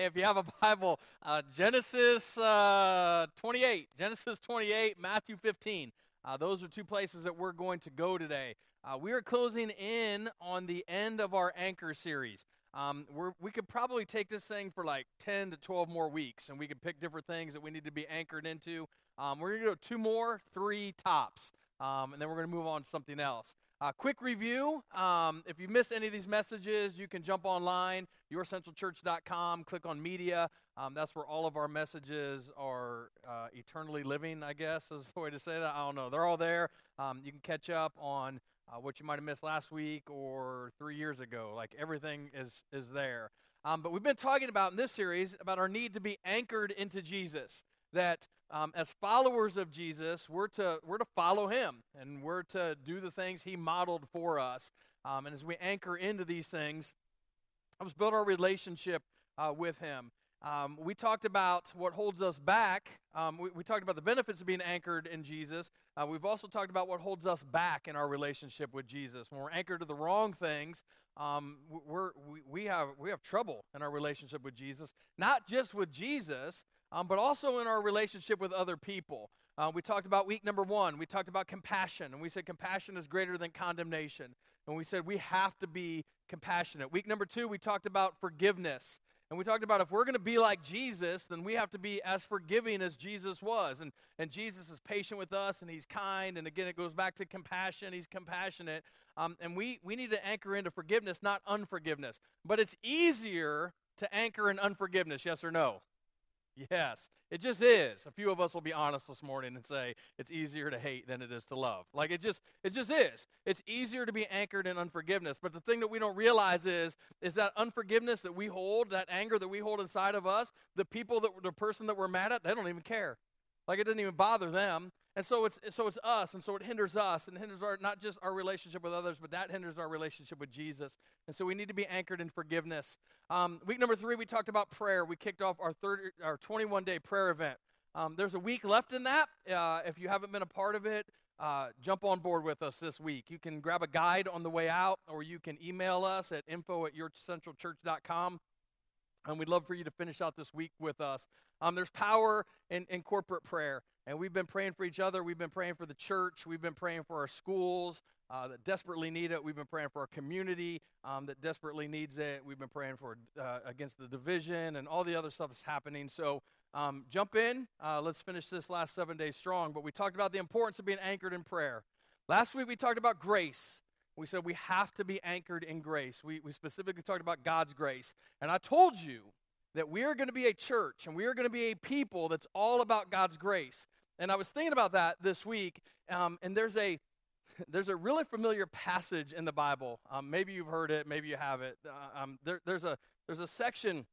Hey, if you have a Bible, uh, Genesis uh, 28, Genesis 28, Matthew 15. Uh, those are two places that we're going to go today. Uh, we are closing in on the end of our Anchor series. Um, we could probably take this thing for like 10 to 12 more weeks, and we could pick different things that we need to be anchored into. Um, we're going to go two more, three tops, um, and then we're going to move on to something else. Uh, quick review um, if you miss any of these messages, you can jump online, yourcentralchurch.com, click on media. Um, that's where all of our messages are uh, eternally living, I guess is the way to say that. I don't know. They're all there. Um, you can catch up on uh, what you might have missed last week or three years ago. Like everything is, is there. Um, but we've been talking about in this series about our need to be anchored into Jesus that um, as followers of Jesus, we're to, we're to follow him and we're to do the things he modeled for us. Um, and as we anchor into these things, let's build our relationship uh, with him. Um, we talked about what holds us back. Um, we, we, talked about the benefits of being anchored in Jesus. Uh, we've also talked about what holds us back in our relationship with Jesus. When we're anchored to the wrong things, um, we're, we, we, have, we have trouble in our relationship with Jesus. Not just with Jesus, um, but also in our relationship with other people. Uh, we talked about week number one, we talked about compassion, and we said compassion is greater than condemnation. And we said we have to be compassionate. Week number two, we talked about forgiveness. And we talked about if we're going to be like Jesus, then we have to be as forgiving as Jesus was. And, and Jesus is patient with us and he's kind. And again, it goes back to compassion. He's compassionate. Um, and we, we need to anchor into forgiveness, not unforgiveness. But it's easier to anchor in unforgiveness, yes or no? Yes, it just is. A few of us will be honest this morning and say it's easier to hate than it is to love. Like it just it just is. It's easier to be anchored in unforgiveness. But the thing that we don't realize is is that unforgiveness that we hold, that anger that we hold inside of us, the people that the person that we're mad at, they don't even care. Like it doesn't even bother them. And so it's so it's us, and so it hinders us, and hinders our not just our relationship with others, but that hinders our relationship with Jesus. And so we need to be anchored in forgiveness. Um, week number three, we talked about prayer. We kicked off our third, our 21 day prayer event. Um, there's a week left in that. Uh, if you haven't been a part of it, uh, jump on board with us this week. You can grab a guide on the way out, or you can email us at info at yourcentralchurch.com. And we'd love for you to finish out this week with us. Um, there's power in, in corporate prayer. And we've been praying for each other. We've been praying for the church. We've been praying for our schools uh, that desperately need it. We've been praying for our community um, that desperately needs it. We've been praying for uh, against the division and all the other stuff that's happening. So um, jump in. Uh, let's finish this last seven days strong. But we talked about the importance of being anchored in prayer. Last week we talked about grace. We said we have to be anchored in grace. We, we specifically talked about God's grace. And I told you that we are going to be a church and we are going to be a people that's all about God's grace. And I was thinking about that this week, um, and there's a there's a really familiar passage in the Bible. Um, maybe you've heard it, maybe you haven't. Uh, um, there, there's a there's a section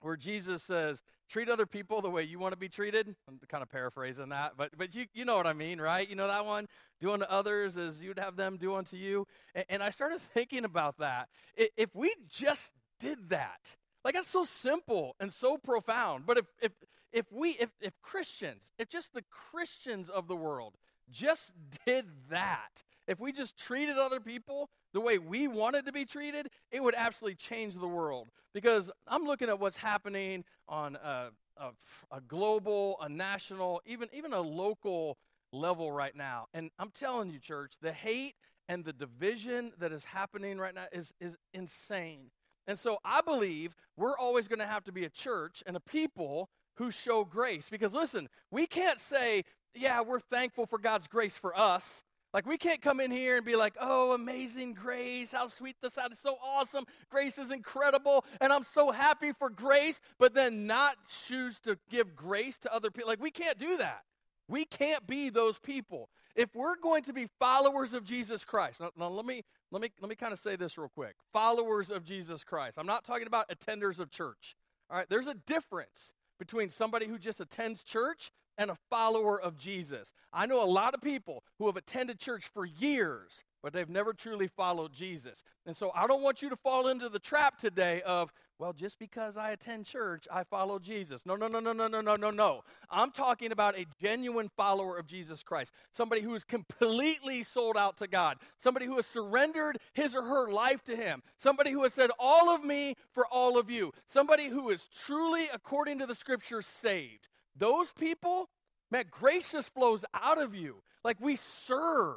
where Jesus says, "Treat other people the way you want to be treated." I'm kind of paraphrasing that, but but you you know what I mean, right? You know that one. Do unto others as you'd have them do unto you. And, and I started thinking about that. If we just did that, like that's so simple and so profound. But if if if we if if Christians, if just the Christians of the world just did that, if we just treated other people the way we wanted to be treated, it would absolutely change the world. Because I'm looking at what's happening on a, a, a global, a national, even even a local level right now. And I'm telling you, church, the hate and the division that is happening right now is, is insane. And so I believe we're always going to have to be a church and a people who show grace. Because listen, we can't say, yeah, we're thankful for God's grace for us. Like, we can't come in here and be like, oh, amazing grace. How sweet the sound is. So awesome. Grace is incredible. And I'm so happy for grace, but then not choose to give grace to other people. Like, we can't do that. We can't be those people. If we're going to be followers of Jesus Christ, now, now let me let me let me kind of say this real quick. Followers of Jesus Christ. I'm not talking about attenders of church. All right, there's a difference between somebody who just attends church and a follower of Jesus. I know a lot of people who have attended church for years, but they've never truly followed Jesus. And so I don't want you to fall into the trap today of, well, just because I attend church, I follow Jesus. No, no, no, no, no, no, no, no, no. I'm talking about a genuine follower of Jesus Christ, somebody who is completely sold out to God, somebody who has surrendered his or her life to Him, somebody who has said, All of me for all of you, somebody who is truly, according to the scriptures, saved. Those people, man, grace just flows out of you. Like we serve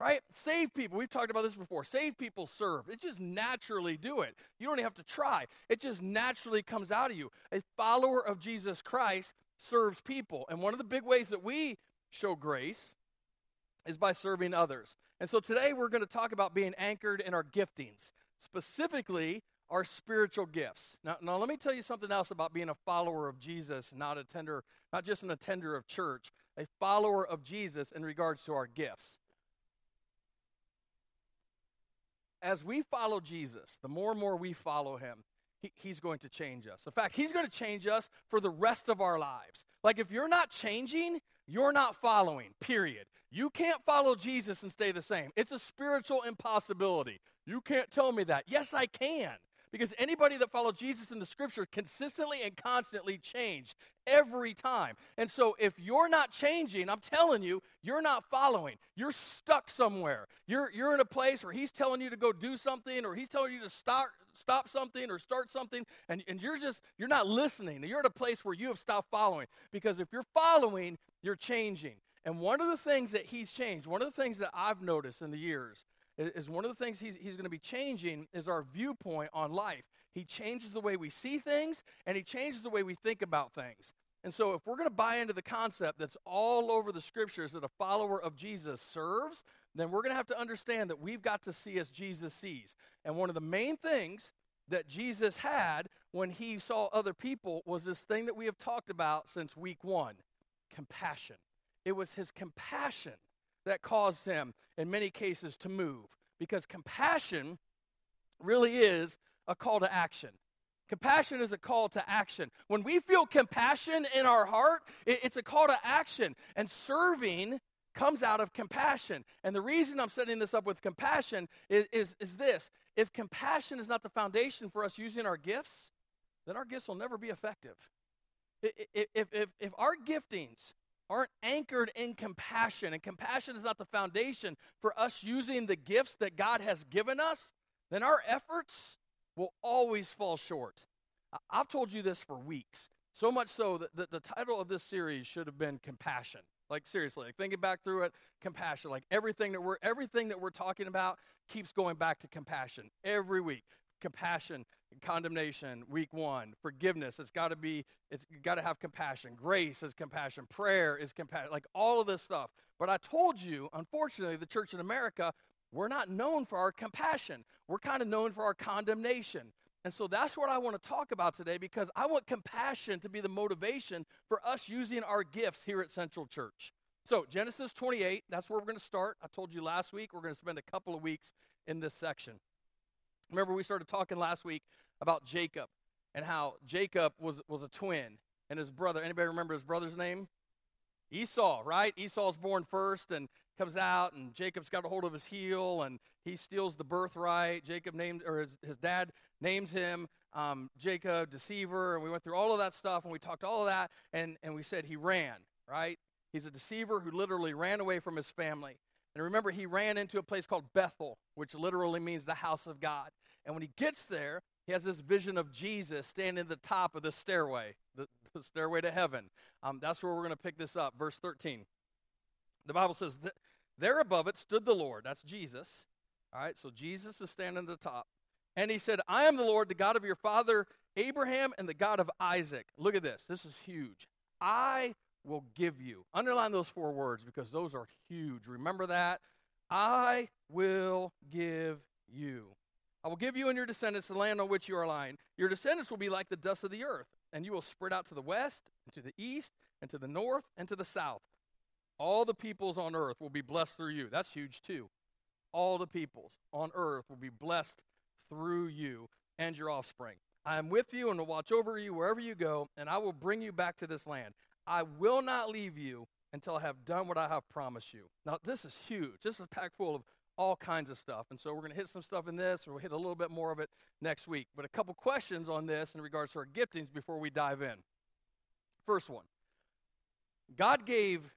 right? Save people. We've talked about this before. Save people serve. It just naturally do it. You don't even have to try. It just naturally comes out of you. A follower of Jesus Christ serves people. And one of the big ways that we show grace is by serving others. And so today we're going to talk about being anchored in our giftings, specifically our spiritual gifts. Now, now let me tell you something else about being a follower of Jesus, not a tender, not just an attender of church, a follower of Jesus in regards to our gifts. as we follow Jesus, the more and more we follow him, he, he's going to change us. In fact, he's going to change us for the rest of our lives. Like if you're not changing, you're not following, period. You can't follow Jesus and stay the same. It's a spiritual impossibility. You can't tell me that. Yes, I can. Because anybody that followed Jesus in the scripture consistently and constantly changed every time. And so if you're not changing, I'm telling you, you're not following. You're stuck somewhere. You're, you're in a place where he's telling you to go do something or he's telling you to start stop something or start something and, and you're just you're not listening you're at a place where you have stopped following because if you're following you're changing and one of the things that he's changed one of the things that i've noticed in the years is one of the things he's, he's going to be changing is our viewpoint on life. He changes the way we see things and he changes the way we think about things. And so, if we're going to buy into the concept that's all over the scriptures that a follower of Jesus serves, then we're going to have to understand that we've got to see as Jesus sees. And one of the main things that Jesus had when he saw other people was this thing that we have talked about since week one compassion. It was his compassion that caused them, in many cases, to move. Because compassion really is a call to action. Compassion is a call to action. When we feel compassion in our heart, it's a call to action. And serving comes out of compassion. And the reason I'm setting this up with compassion is, is, is, this if compassion is not the foundation for us using our gifts, then our gifts will never be effective. If, if, if our giftings aren't anchored in compassion, and compassion is not the foundation for us using the gifts that God has given us, then our efforts will always fall short. I've told you this for weeks, so much so that the, the title of this series should have been Compassion. Like seriously, like thinking back through it, compassion. Like everything that we're everything that we're talking about keeps going back to compassion every week compassion condemnation week one. Forgiveness it's got to be it's got to have compassion. Grace is compassion. Prayer is compassion like all of this stuff. But i told you unfortunately the church in america we're not known for our compassion. We're kind of known for our condemnation. And so that's what i want to talk about today because i want compassion to be the motivation for us using our gifts here at central church. So genesis 28 that's where we're going to start. I told you last week we're going to spend a couple of weeks in this section Remember, we started talking last week about Jacob and how Jacob was, was a twin and his brother. Anybody remember his brother's name? Esau, right? Esau's born first and comes out, and Jacob's got a hold of his heel, and he steals the birthright. Jacob named, or his, his dad names him um, Jacob, deceiver, and we went through all of that stuff, and we talked all of that, and, and we said he ran, right? He's a deceiver who literally ran away from his family. And remember, he ran into a place called Bethel, which literally means the house of God. And when he gets there, he has this vision of Jesus standing at the top of the stairway, the, the stairway to heaven. Um, that's where we're going to pick this up. Verse 13. The Bible says, There above it stood the Lord. That's Jesus. All right, so Jesus is standing at the top. And he said, I am the Lord, the God of your father Abraham and the God of Isaac. Look at this. This is huge. I will give you. Underline those four words because those are huge. Remember that. I will give you. I will give you and your descendants the land on which you are lying. Your descendants will be like the dust of the earth, and you will spread out to the west, and to the east, and to the north, and to the south. All the peoples on earth will be blessed through you. That's huge, too. All the peoples on earth will be blessed through you and your offspring. I am with you and will watch over you wherever you go, and I will bring you back to this land. I will not leave you until I have done what I have promised you. Now, this is huge. This is packed full of all kinds of stuff. And so we're going to hit some stuff in this, or we'll hit a little bit more of it next week. But a couple questions on this in regards to our giftings before we dive in. First one God gave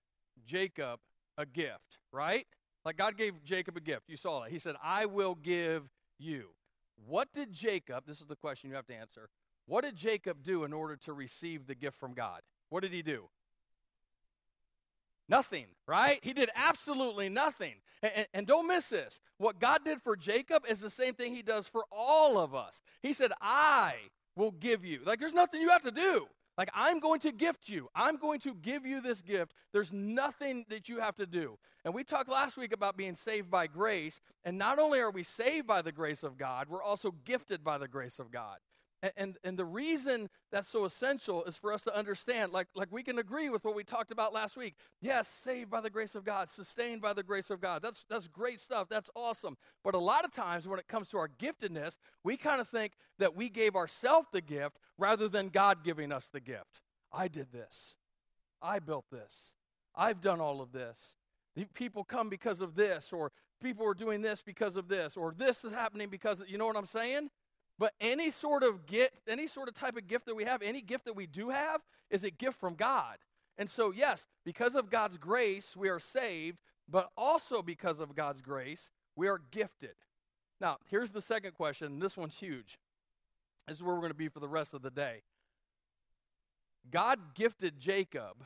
Jacob a gift, right? Like God gave Jacob a gift. You saw that. He said, I will give you. What did Jacob, this is the question you have to answer, what did Jacob do in order to receive the gift from God? What did he do? Nothing, right? He did absolutely nothing. And, and, don't miss this. What God did for Jacob is the same thing he does for all of us. He said, I will give you. Like, there's nothing you have to do. Like, I'm going to gift you. I'm going to give you this gift. There's nothing that you have to do. And we talked last week about being saved by grace. And not only are we saved by the grace of God, we're also gifted by the grace of God. And, and, the reason that's so essential is for us to understand, like, like we can agree with what we talked about last week. Yes, saved by the grace of God, sustained by the grace of God. That's, that's great stuff. That's awesome. But a lot of times when it comes to our giftedness, we kind of think that we gave ourselves the gift rather than God giving us the gift. I did this. I built this. I've done all of this. People come because of this, or people are doing this because of this, or this is happening because of, you know what I'm saying? But any sort of gift, any sort of type of gift that we have, any gift that we do have, is a gift from God. And so, yes, because of God's grace, we are saved, but also because of God's grace, we are gifted. Now, here's the second question. This one's huge. This is where we're going to be for the rest of the day. God gifted Jacob,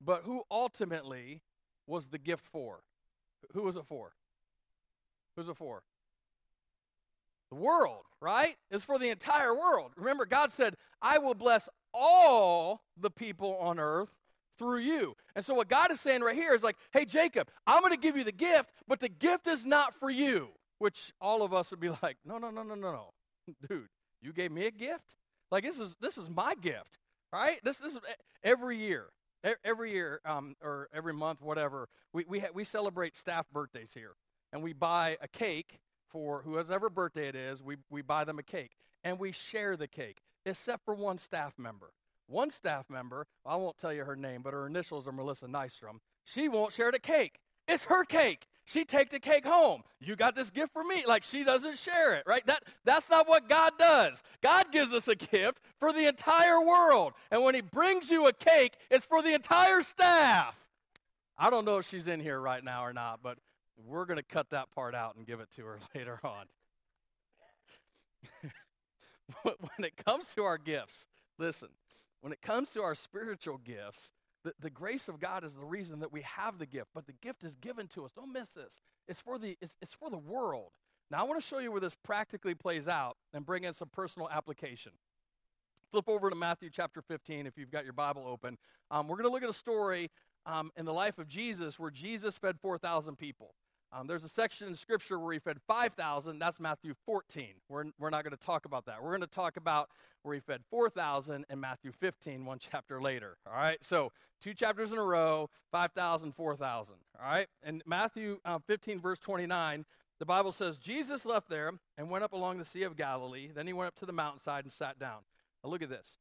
but who ultimately was the gift for? Who was it for? Who's it for? The world, right? Is for the entire world. Remember, God said, I will bless all the people on earth through you. And so, what God is saying right here is like, hey, Jacob, I'm going to give you the gift, but the gift is not for you. Which all of us would be like, no, no, no, no, no, no. Dude, you gave me a gift? Like, this is, this is my gift, right? This, this is every year. Every year, um, or every month, whatever, we, we, ha- we celebrate staff birthdays here. And we buy a cake for whoever birthday it is, we, we buy them a cake and we share the cake, except for one staff member. One staff member, I won't tell you her name, but her initials are Melissa Nystrom. She won't share the cake. It's her cake. She take the cake home. You got this gift for me. Like she doesn't share it, right? That that's not what God does. God gives us a gift for the entire world. And when he brings you a cake, it's for the entire staff. I don't know if she's in here right now or not, but we're going to cut that part out and give it to her later on. when it comes to our gifts, listen, when it comes to our spiritual gifts, the, the grace of God is the reason that we have the gift, but the gift is given to us. Don't miss this. It's for the, it's, it's for the world. Now, I want to show you where this practically plays out and bring in some personal application. Flip over to Matthew chapter 15 if you've got your Bible open. Um, we're going to look at a story um, in the life of Jesus where Jesus fed 4,000 people. Um, there's a section in Scripture where he fed 5,000. That's Matthew 14. We're, we're not going to talk about that. We're going to talk about where he fed 4,000 in Matthew 15, one chapter later. All right? So, two chapters in a row 5,000, 4,000. All right? And Matthew uh, 15, verse 29, the Bible says, Jesus left there and went up along the Sea of Galilee. Then he went up to the mountainside and sat down. Now, look at this.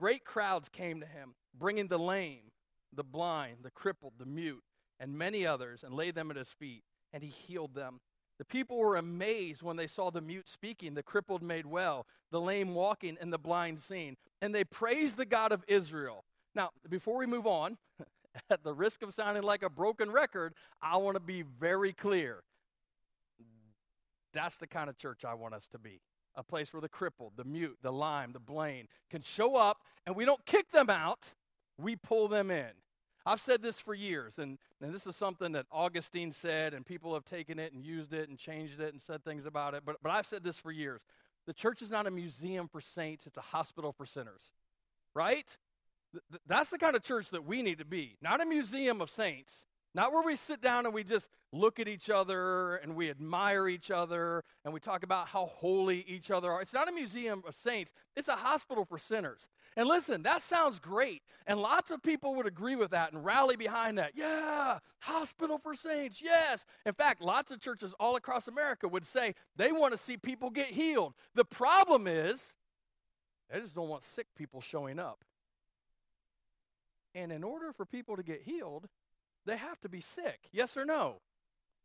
Great crowds came to him, bringing the lame, the blind, the crippled, the mute and many others and laid them at his feet, and he healed them. The people were amazed when they saw the mute speaking, the crippled made well, the lame walking, and the blind seeing. And they praised the God of Israel. Now, before we move on, at the risk of sounding like a broken record, I want to be very clear. That's the kind of church I want us to be. A place where the crippled, the mute, the lame, the blind can show up, and we don't kick them out, we pull them in. I've said this for years, and, and this is something that Augustine said, and people have taken it and used it and changed it and said things about it, but, but I've said this for years. The church is not a museum for saints, it's a hospital for sinners, right? Th- that's the kind of church that we need to be, not a museum of saints, not where we sit down and we just look at each other and we admire each other and we talk about how holy each other are. It's not a museum of saints, it's a hospital for sinners. And listen, that sounds great. And lots of people would agree with that and rally behind that. Yeah, hospital for saints, yes. In fact, lots of churches all across America would say they want to see people get healed. The problem is, they just don't want sick people showing up. And in order for people to get healed, they have to be sick. Yes or no?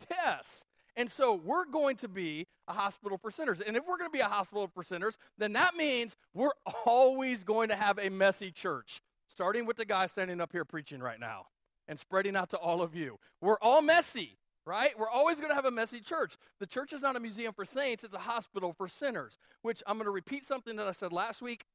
Yes. And so we're going to be a hospital for sinners. And if we're going to be a hospital for sinners, then that means we're always going to have a messy church, starting with the guy standing up here preaching right now and spreading out to all of you. We're all messy, right? We're always going to have a messy church. The church is not a museum for saints, it's a hospital for sinners, which I'm going to repeat something that I said last week.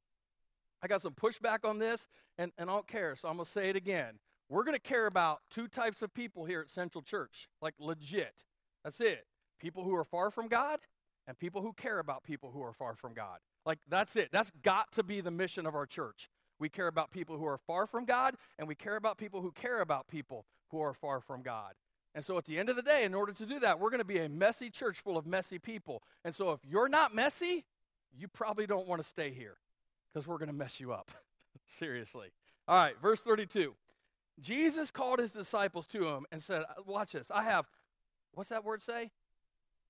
I got some pushback on this, and, and I don't care, so I'm going to say it again. We're going to care about two types of people here at Central Church, like legit. That's it. People who are far from God and people who care about people who are far from God. Like, that's it. That's got to be the mission of our church. We care about people who are far from God, and we care about people who care about people who are far from God. And so at the end of the day, in order to do that, we're going to be a messy church full of messy people. And so if you're not messy, you probably don't want to stay here because we're going to mess you up. Seriously. All right, verse 32. Jesus called his disciples to him and said, uh, Watch this. I have, what's that word say?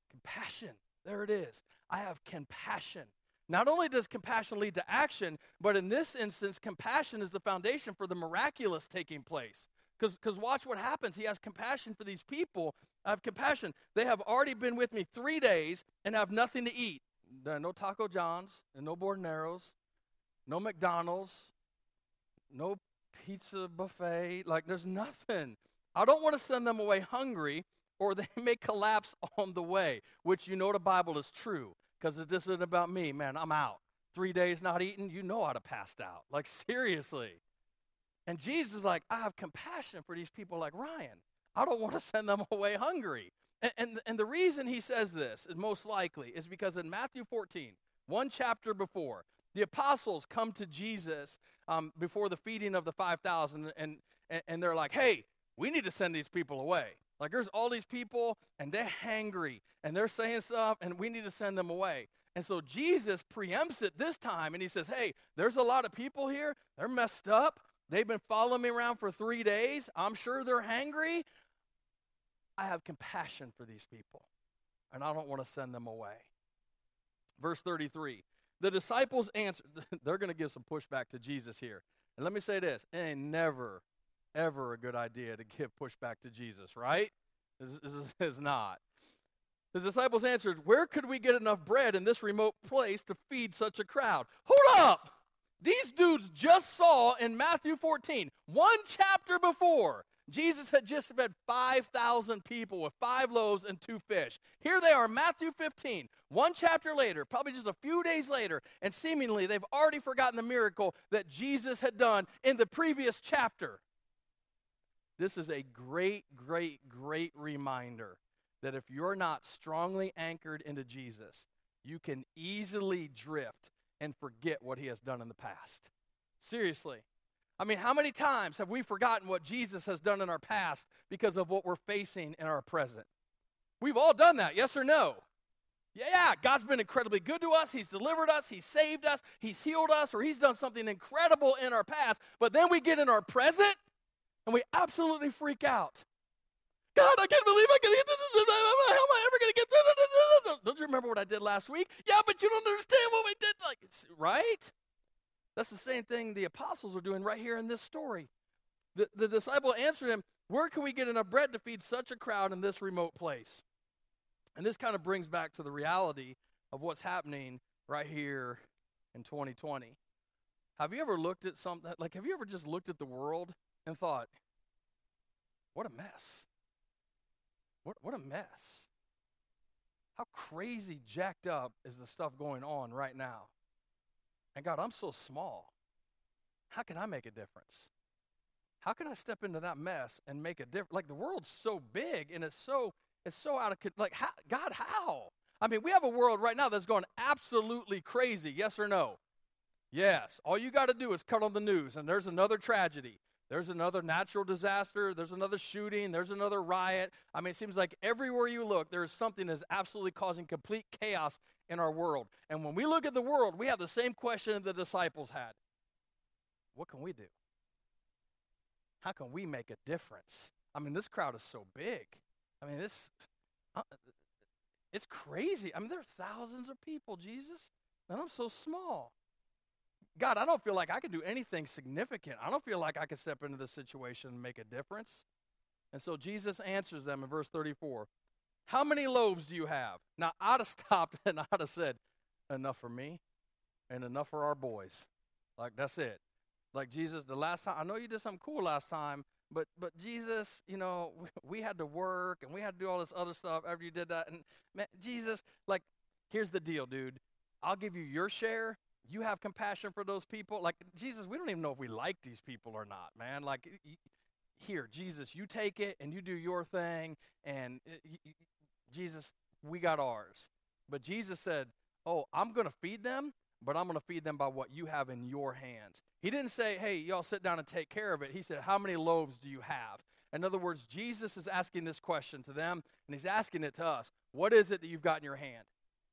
Compassion. There it is. I have compassion. Not only does compassion lead to action, but in this instance, compassion is the foundation for the miraculous taking place. Because watch what happens. He has compassion for these people. I have compassion. They have already been with me three days and have nothing to eat. No Taco John's and no Bordeneros, no McDonald's, no pizza buffet. Like, there's nothing. I don't want to send them away hungry or they may collapse on the way, which you know the Bible is true because this isn't about me. Man, I'm out. Three days not eating, you know I'd have passed out. Like, seriously. And Jesus is like, I have compassion for these people like Ryan. I don't want to send them away hungry. And, and, and the reason he says this is most likely is because in Matthew 14, one chapter before, the apostles come to Jesus um, before the feeding of the 5,000, and, and, they're like, hey, we need to send these people away. Like, there's all these people, and they're hangry, and they're saying stuff, and we need to send them away. And so Jesus preempts it this time, and he says, hey, there's a lot of people here. They're messed up. They've been following me around for three days. I'm sure they're hangry. I have compassion for these people, and I don't want to send them away. Verse 33 the disciples answered, they're going to give some pushback to Jesus here. And let me say this it ain't never, ever a good idea to give pushback to Jesus, right? This is not. The disciples answered, Where could we get enough bread in this remote place to feed such a crowd? Hold up! These dudes just saw in Matthew 14, one chapter before, Jesus had just fed 5,000 people with five loaves and two fish. Here they are, Matthew 15, one chapter later, probably just a few days later, and seemingly they've already forgotten the miracle that Jesus had done in the previous chapter. This is a great, great, great reminder that if you're not strongly anchored into Jesus, you can easily drift and forget what he has done in the past. Seriously. I mean, how many times have we forgotten what Jesus has done in our past because of what we're facing in our present? We've all done that, yes or no? Yeah, God's been incredibly good to us. He's delivered us. He's saved us. He's healed us, or He's done something incredible in our past. But then we get in our present and we absolutely freak out. God, I can't believe I can get this. How am I ever going to get this? Don't you remember what I did last week? Yeah, but you don't understand what we did. Like, right? That's the same thing the apostles are doing right here in this story. The, the disciple answered him, Where can we get enough bread to feed such a crowd in this remote place? And this kind of brings back to the reality of what's happening right here in 2020. Have you ever looked at something, like, have you ever just looked at the world and thought, what a mess? What, what a mess. How crazy jacked up is the stuff going on right now? And God, I'm so small. How can I make a difference? How can I step into that mess and make a difference? Like the world's so big and it's so it's so out of control. like how, God, how? I mean, we have a world right now that's going absolutely crazy. Yes or no? Yes. All you got to do is cut on the news, and there's another tragedy. There's another natural disaster. There's another shooting. There's another riot. I mean, it seems like everywhere you look, there is something that's absolutely causing complete chaos in our world. And when we look at the world, we have the same question the disciples had What can we do? How can we make a difference? I mean, this crowd is so big. I mean, this, uh, it's crazy. I mean, there are thousands of people, Jesus, and I'm so small. God, I don't feel like I can do anything significant. I don't feel like I can step into this situation and make a difference. And so Jesus answers them in verse 34 How many loaves do you have? Now, I'd have stopped and I'd have said, Enough for me and enough for our boys. Like, that's it. Like, Jesus, the last time, I know you did something cool last time, but but Jesus, you know, we, we had to work and we had to do all this other stuff after you did that. And man, Jesus, like, here's the deal, dude. I'll give you your share. You have compassion for those people. Like, Jesus, we don't even know if we like these people or not, man. Like, here, Jesus, you take it and you do your thing. And uh, Jesus, we got ours. But Jesus said, Oh, I'm going to feed them, but I'm going to feed them by what you have in your hands. He didn't say, Hey, y'all sit down and take care of it. He said, How many loaves do you have? In other words, Jesus is asking this question to them, and he's asking it to us. What is it that you've got in your hand?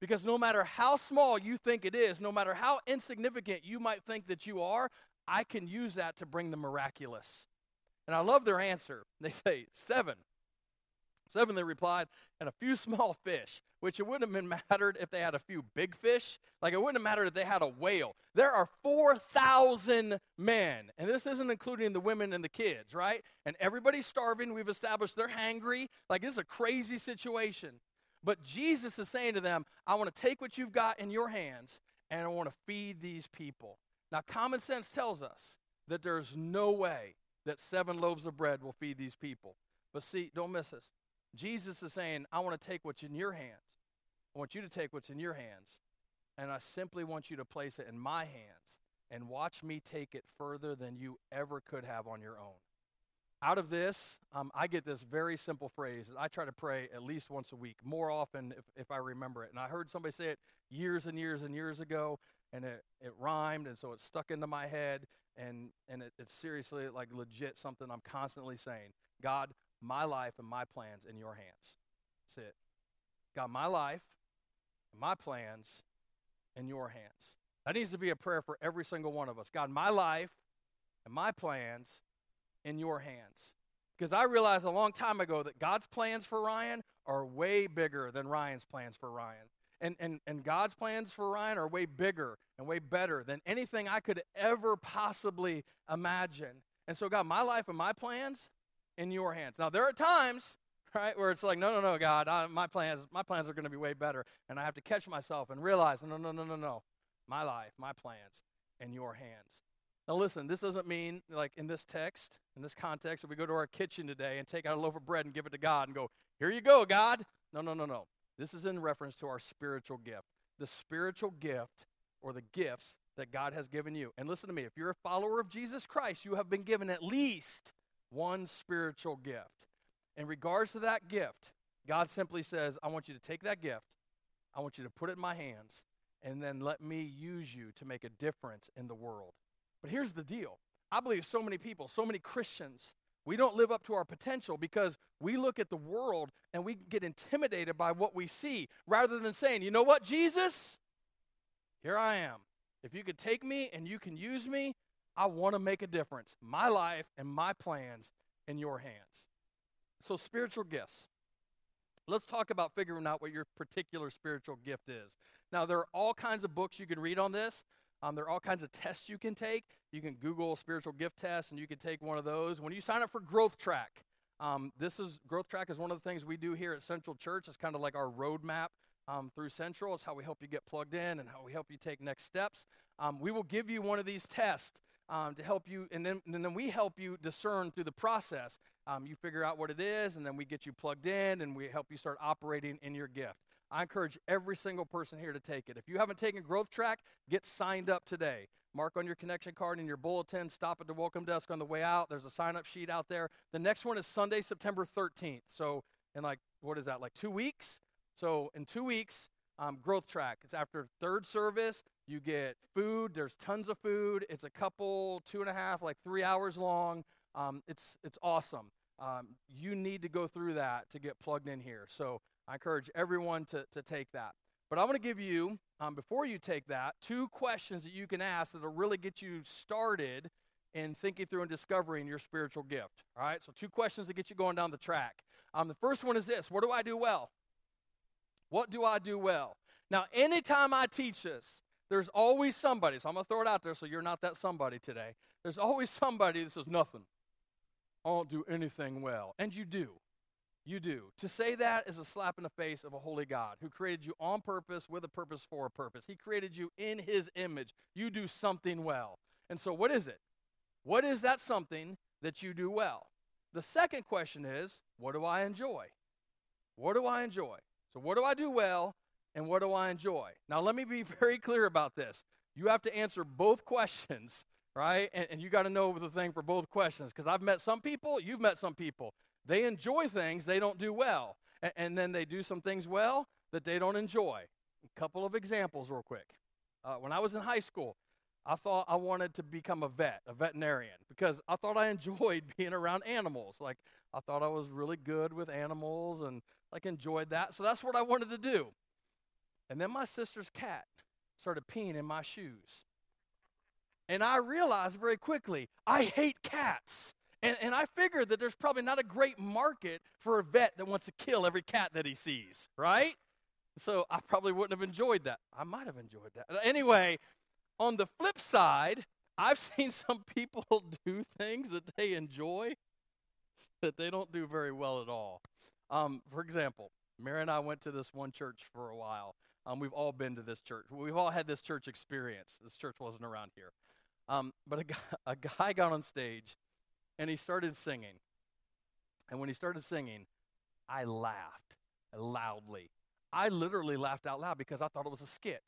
Because no matter how small you think it is, no matter how insignificant you might think that you are, I can use that to bring the miraculous. And I love their answer. They say, Seven. Seven, they replied, and a few small fish, which it wouldn't have been mattered if they had a few big fish. Like it wouldn't have mattered if they had a whale. There are 4,000 men, and this isn't including the women and the kids, right? And everybody's starving. We've established they're hangry. Like this is a crazy situation. But Jesus is saying to them, I want to take what you've got in your hands and I want to feed these people. Now, common sense tells us that there's no way that seven loaves of bread will feed these people. But see, don't miss this. Jesus is saying, I want to take what's in your hands. I want you to take what's in your hands, and I simply want you to place it in my hands and watch me take it further than you ever could have on your own. Out of this, um, I get this very simple phrase that I try to pray at least once a week, more often if, if I remember it. And I heard somebody say it years and years and years ago, and it, it rhymed, and so it stuck into my head, and, and it, it's seriously like legit something I'm constantly saying. God, my life and my plans in your hands. That's it. God, my life and my plans in your hands. That needs to be a prayer for every single one of us. God, my life and my plans in your hands. Because I realized a long time ago that God's plans for Ryan are way bigger than Ryan's plans for Ryan. And, and, and God's plans for Ryan are way bigger and way better than anything I could ever possibly imagine. And so, God, my life and my plans, in your hands. Now, there are times, right, where it's like, no, no, no, God, I, my plans, my plans are going to be way better, and I have to catch myself and realize, no, no, no, no, no, my life, my plans, in your hands. Now, listen, this doesn't mean, like in this text, in this context, if we go to our kitchen today and take out a loaf of bread and give it to God and go, here you go, God. No, no, no, no. This is in reference to our spiritual gift. The spiritual gift or the gifts that God has given you. And listen to me, if you're a follower of Jesus Christ, you have been given at least one spiritual gift. In regards to that gift, God simply says, I want you to take that gift, I want you to put it in my hands, and then let me use you to make a difference in the world. But here's the deal I believe so many people, so many Christians, we don't live up to our potential because we look at the world and we get intimidated by what we see rather than saying, you know what, Jesus? Here I am. If you could take me and you can use me, I want to make a difference. My life and my plans in your hands. So, spiritual gifts. Let's talk about figuring out what your particular spiritual gift is. Now, there are all kinds of books you can read on this. Um, there are all kinds of tests you can take. You can Google spiritual gift test, and you can take one of those. When you sign up for Growth Track, um, this is Growth Track is one of the things we do here at Central Church. It's kind of like our roadmap um, through Central. It's how we help you get plugged in and how we help you take next steps. Um, we will give you one of these tests um, to help you, and then, and then we help you discern through the process. Um, you figure out what it is, and then we get you plugged in, and we help you start operating in your gift. I encourage every single person here to take it. If you haven't taken Growth Track, get signed up today. Mark on your connection card in your bulletin. Stop at the welcome desk on the way out. There's a sign up sheet out there. The next one is Sunday, September 13th. So, in like, what is that, like two weeks? So, in two weeks, um, Growth Track. It's after third service. You get food. There's tons of food. It's a couple, two and a half, like three hours long. Um, it's it's awesome. Um, you need to go through that to get plugged in here. So I encourage everyone to, to take that. But I want to give you, um, before you take that, two questions that you can ask that'll really get you started in thinking through and discovering your spiritual gift. All right, so two questions that get you going down the track. Um, the first one is this What do I do well? What do I do well? Now, anytime I teach this, there's always somebody, so I'm going to throw it out there so you're not that somebody today. There's always somebody that says, Nothing. I don't do anything well. And you do. You do. To say that is a slap in the face of a holy God who created you on purpose, with a purpose, for a purpose. He created you in his image. You do something well. And so, what is it? What is that something that you do well? The second question is, what do I enjoy? What do I enjoy? So, what do I do well and what do I enjoy? Now, let me be very clear about this. You have to answer both questions, right? And, and you got to know the thing for both questions because I've met some people, you've met some people. They enjoy things they don't do well, and, and then they do some things well that they don't enjoy. A couple of examples, real quick. Uh, when I was in high school, I thought I wanted to become a vet, a veterinarian, because I thought I enjoyed being around animals. Like, I thought I was really good with animals and, like, enjoyed that. So that's what I wanted to do. And then my sister's cat started peeing in my shoes. And I realized very quickly, I hate cats. And, and I figured that there's probably not a great market for a vet that wants to kill every cat that he sees, right? So I probably wouldn't have enjoyed that. I might have enjoyed that. Anyway, on the flip side, I've seen some people do things that they enjoy that they don't do very well at all. Um, for example, Mary and I went to this one church for a while. Um, we've all been to this church. We've all had this church experience. This church wasn't around here. Um, but a guy, a guy got on stage and he started singing. And when he started singing, I laughed loudly. I literally laughed out loud because I thought it was a skit.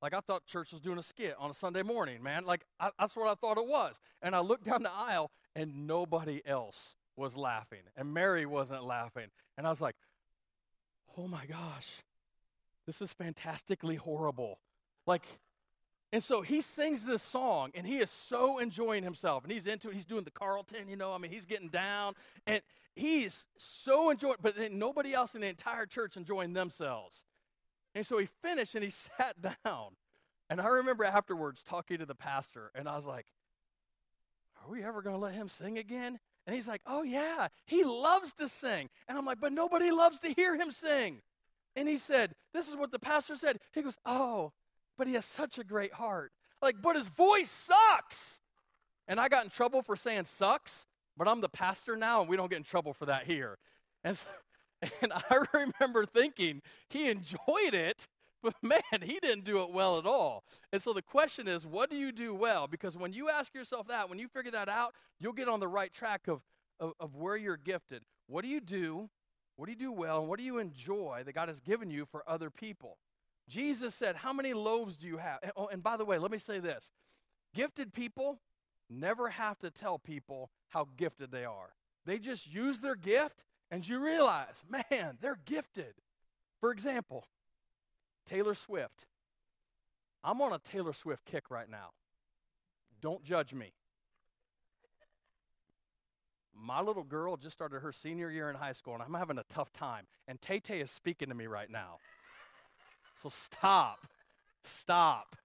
Like I thought church was doing a skit on a Sunday morning, man. Like I, that's what I thought it was. And I looked down the aisle and nobody else was laughing. And Mary wasn't laughing. And I was like, oh my gosh, this is fantastically horrible. Like, and so he sings this song and he is so enjoying himself and he's into it. He's doing the Carlton, you know, I mean, he's getting down and he's so enjoying, but nobody else in the entire church enjoying themselves. And so he finished and he sat down. And I remember afterwards talking to the pastor, and I was like, Are we ever going to let him sing again? And he's like, Oh, yeah, he loves to sing. And I'm like, But nobody loves to hear him sing. And he said, This is what the pastor said. He goes, Oh, but he has such a great heart. Like, but his voice sucks. And I got in trouble for saying sucks, but I'm the pastor now, and we don't get in trouble for that here. And so, and I remember thinking he enjoyed it, but man, he didn't do it well at all. And so the question is, what do you do well? Because when you ask yourself that, when you figure that out, you'll get on the right track of, of, of where you're gifted. What do you do? What do you do well? And what do you enjoy that God has given you for other people? Jesus said, How many loaves do you have? Oh, and by the way, let me say this gifted people never have to tell people how gifted they are. They just use their gift and you realize, man, they're gifted. For example, Taylor Swift. I'm on a Taylor Swift kick right now. Don't judge me. My little girl just started her senior year in high school, and I'm having a tough time. And Tay Tay is speaking to me right now. So stop. Stop.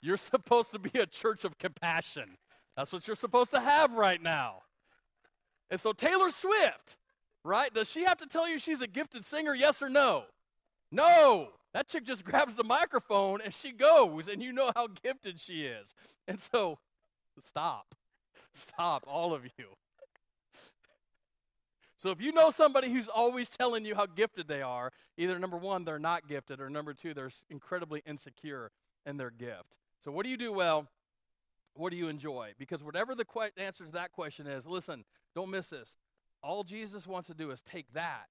You're supposed to be a church of compassion. That's what you're supposed to have right now. And so Taylor Swift, right? Does she have to tell you she's a gifted singer? Yes or no? No. That chick just grabs the microphone and she goes, and you know how gifted she is. And so, stop. Stop, all of you. So if you know somebody who's always telling you how gifted they are, either number one, they're not gifted, or number two, they're incredibly insecure in their gift. So what do you do well? What do you enjoy? Because whatever the answer to that question is, listen, don't miss this. All Jesus wants to do is take that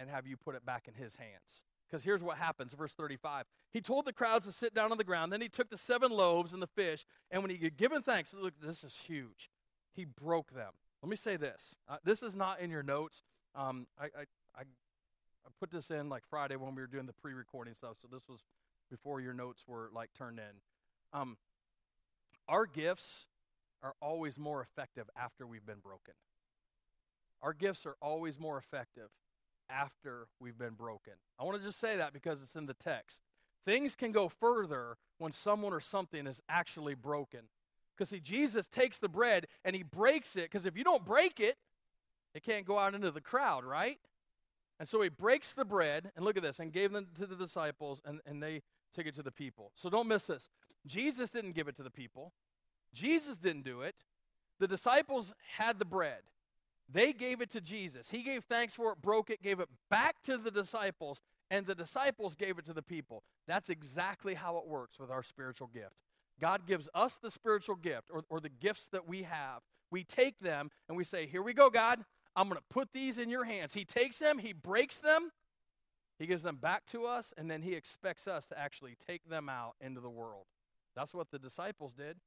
and have you put it back in his hands. Because here's what happens, verse 35. He told the crowds to sit down on the ground. Then he took the seven loaves and the fish, and when he had given thanks, look, this is huge. He broke them. Let me say this. Uh, this is not in your notes. Um, I, I, I, I put this in like Friday when we were doing the pre-recording stuff, so this was before your notes were like turned in. Um, our gifts are always more effective after we've been broken. Our gifts are always more effective after we've been broken. I want to just say that because it's in the text. Things can go further when someone or something is actually broken. Because, see, Jesus takes the bread and he breaks it, because if you don't break it, it can't go out into the crowd, right? And so he breaks the bread, and look at this, and gave them to the disciples, and, and they took it to the people. So don't miss this. Jesus didn't give it to the people, Jesus didn't do it. The disciples had the bread. They gave it to Jesus. He gave thanks for it, broke it, gave it back to the disciples, and the disciples gave it to the people. That's exactly how it works with our spiritual gift. God gives us the spiritual gift or, or the gifts that we have. We take them and we say, Here we go, God. I'm going to put these in your hands. He takes them, He breaks them, He gives them back to us, and then He expects us to actually take them out into the world. That's what the disciples did.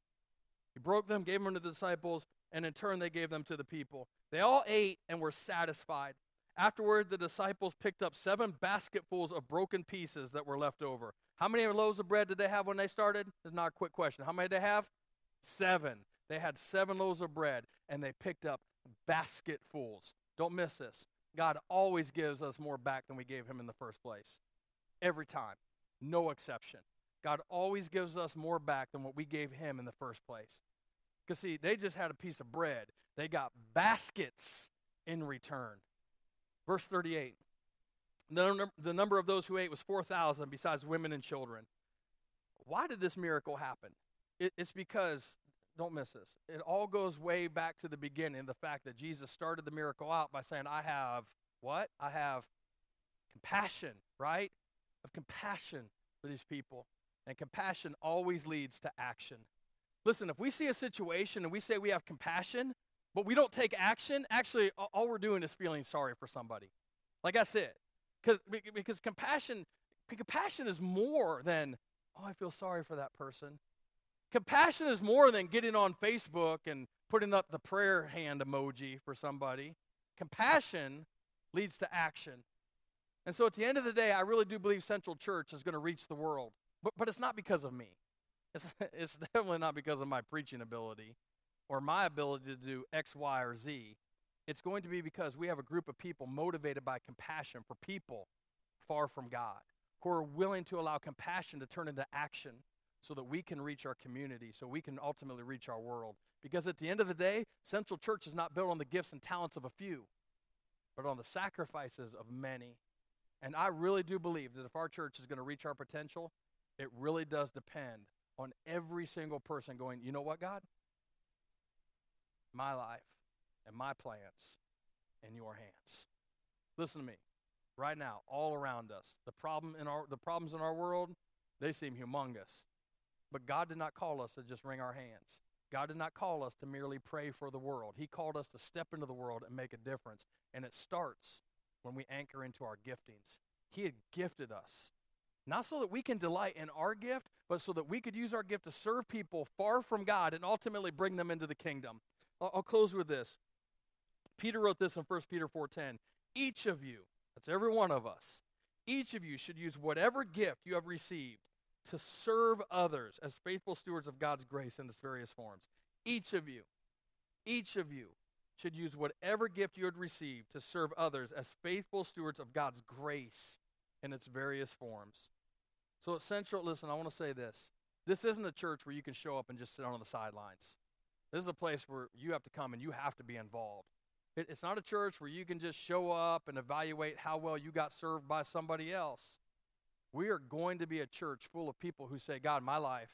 He broke them, gave them to the disciples, and in turn they gave them to the people. They all ate and were satisfied. Afterward, the disciples picked up seven basketfuls of broken pieces that were left over. How many loaves of bread did they have when they started? It's not a quick question. How many did they have? Seven. They had seven loaves of bread, and they picked up basketfuls. Don't miss this. God always gives us more back than we gave him in the first place. Every time. No exception. God always gives us more back than what we gave him in the first place. Because, see, they just had a piece of bread, they got baskets in return. Verse 38 the, number of those who ate was 4,000, besides women and children. Why did this miracle happen? It, it's because, don't miss this, it all goes way back to the beginning the fact that Jesus started the miracle out by saying, I have what? I have compassion, right? Of compassion for these people. And compassion always leads to action. Listen, if we see a situation and we say we have compassion, but we don't take action, actually, all we're doing is feeling sorry for somebody. Like I said, because because compassion compassion is more than oh I feel sorry for that person. Compassion is more than getting on Facebook and putting up the prayer hand emoji for somebody. Compassion leads to action. And so at the end of the day, I really do believe Central Church is going to reach the world. But, but it's not because of me. It's, it's definitely not because of my preaching ability or my ability to do X, Y, or Z. It's going to be because we have a group of people motivated by compassion for people far from God, who are willing to allow compassion to turn into action so that we can reach our community, so we can ultimately reach our world. Because at the end of the day, Central Church is not built on the gifts and talents of a few, but on the sacrifices of many. And I really do believe that if our church is going to reach our potential, it really does depend on every single person going, you know what, God? My life and my plans in your hands. Listen to me. Right now, all around us, the problem in our the problems in our world, they seem humongous. But God did not call us to just wring our hands. God did not call us to merely pray for the world. He called us to step into the world and make a difference. And it starts when we anchor into our giftings. He had gifted us, not so that we can delight in our gift, but so that we could use our gift to serve people far from God and ultimately bring them into the kingdom. I'll, I'll close with this. Peter wrote this in 1 Peter 4:10. Each of you, that's every one of us, each of you should use whatever gift you have received to serve others as faithful stewards of God's grace in its various forms. Each of you, each of you should use whatever gift you had received to serve others as faithful stewards of God's grace in its various forms. So, Central, listen, I want to say this. This isn't a church where you can show up and just sit on the sidelines. This is a place where you have to come and you have to be involved. It, it's not a church where you can just show up and evaluate how well you got served by somebody else. We are going to be a church full of people who say, God, my life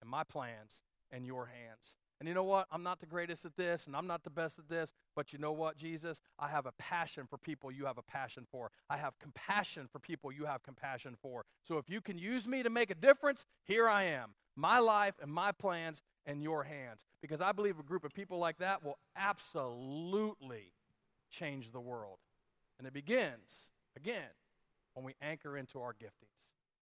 and my plans in your hands. And you know what? I'm not the greatest at this, and I'm not the best at this, but you know what, Jesus? I have a passion for people you have a passion for. I have compassion for people you have compassion for. So if you can use me to make a difference, here I am. My life and my plans in your hands. Because I believe a group of people like that will absolutely change the world. And it begins, again, when we anchor into our giftings.